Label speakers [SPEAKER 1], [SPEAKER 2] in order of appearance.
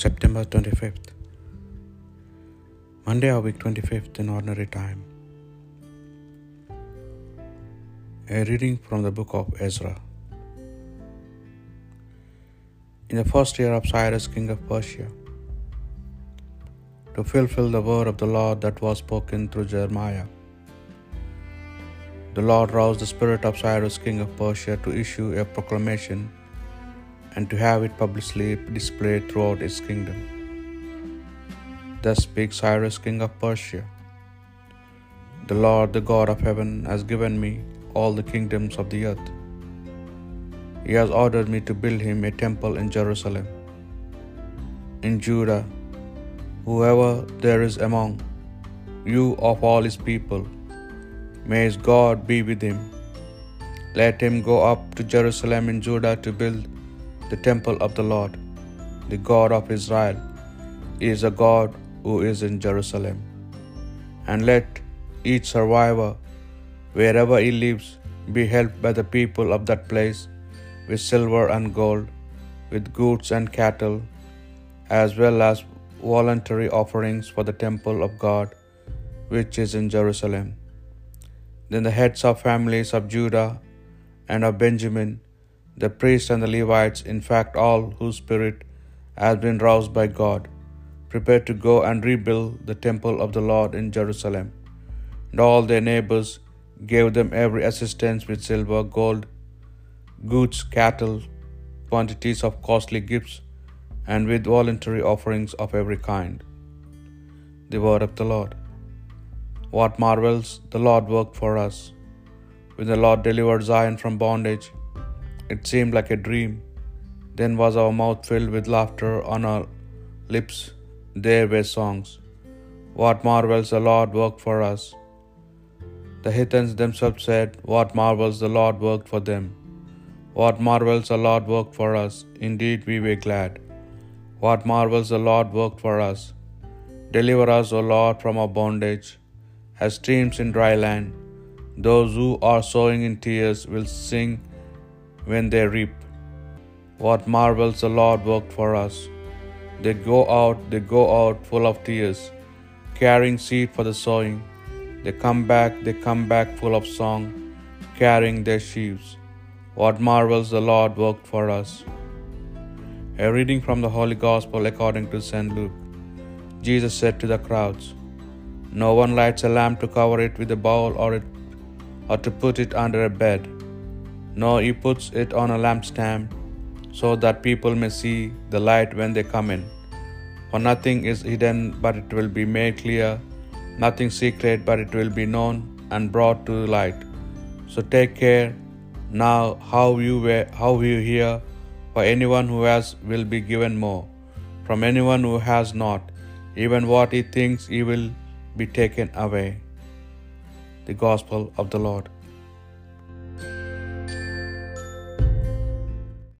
[SPEAKER 1] September 25th, Monday of week 25th in ordinary time. A reading from the book of Ezra. In the first year of Cyrus, king of Persia, to fulfill the word of the Lord that was spoken through Jeremiah, the Lord roused the spirit of Cyrus, king of Persia, to issue a proclamation and to have it publicly displayed throughout his kingdom. Thus speaks Cyrus, king of Persia The Lord, the God of heaven, has given me all the kingdoms of the earth. He has ordered me to build him a temple in Jerusalem. In Judah, whoever there is among you of all his people, may his God be with him. Let him go up to Jerusalem in Judah to build the temple of the Lord, the God of Israel, is a God who is in Jerusalem. And let each survivor, wherever he lives, be helped by the people of that place with silver and gold, with goods and cattle, as well as voluntary offerings for the temple of God which is in Jerusalem. Then the heads of families of Judah and of Benjamin, the priests and the Levites, in fact, all whose spirit has been roused by God, prepared to go and rebuild the temple of the Lord in Jerusalem. And all their neighbors gave them every assistance with silver, gold, goods, cattle, quantities of costly gifts, and with voluntary offerings of every kind. The word of the Lord. What marvels the Lord worked for us. When the Lord delivered Zion from bondage, it seemed like a dream. Then was our mouth filled with laughter, on our lips there were songs. What marvels the Lord worked for us. The Hittites themselves said, What marvels the Lord worked for them. What marvels the Lord worked for us. Indeed, we were glad. What marvels the Lord worked for us. Deliver us, O Lord, from our bondage, as streams in dry land. Those who are sowing in tears will sing when they reap. What marvels the Lord worked for us. They go out, they go out full of tears, carrying seed for the sowing. They come back, they come back full of song, carrying their sheaves. What marvels the Lord worked for us. A reading from the Holy Gospel according to St. Luke. Jesus said to the crowds, No one lights a lamp to cover it with a bowl or, it, or to put it under a bed. No, he puts it on a lampstand so that people may see the light when they come in. For nothing is hidden, but it will be made clear, nothing secret, but it will be known and brought to light. So take care now how you wear, how you hear. For anyone who has will be given more. From anyone who has not, even what he thinks he will be taken away. The Gospel of the Lord.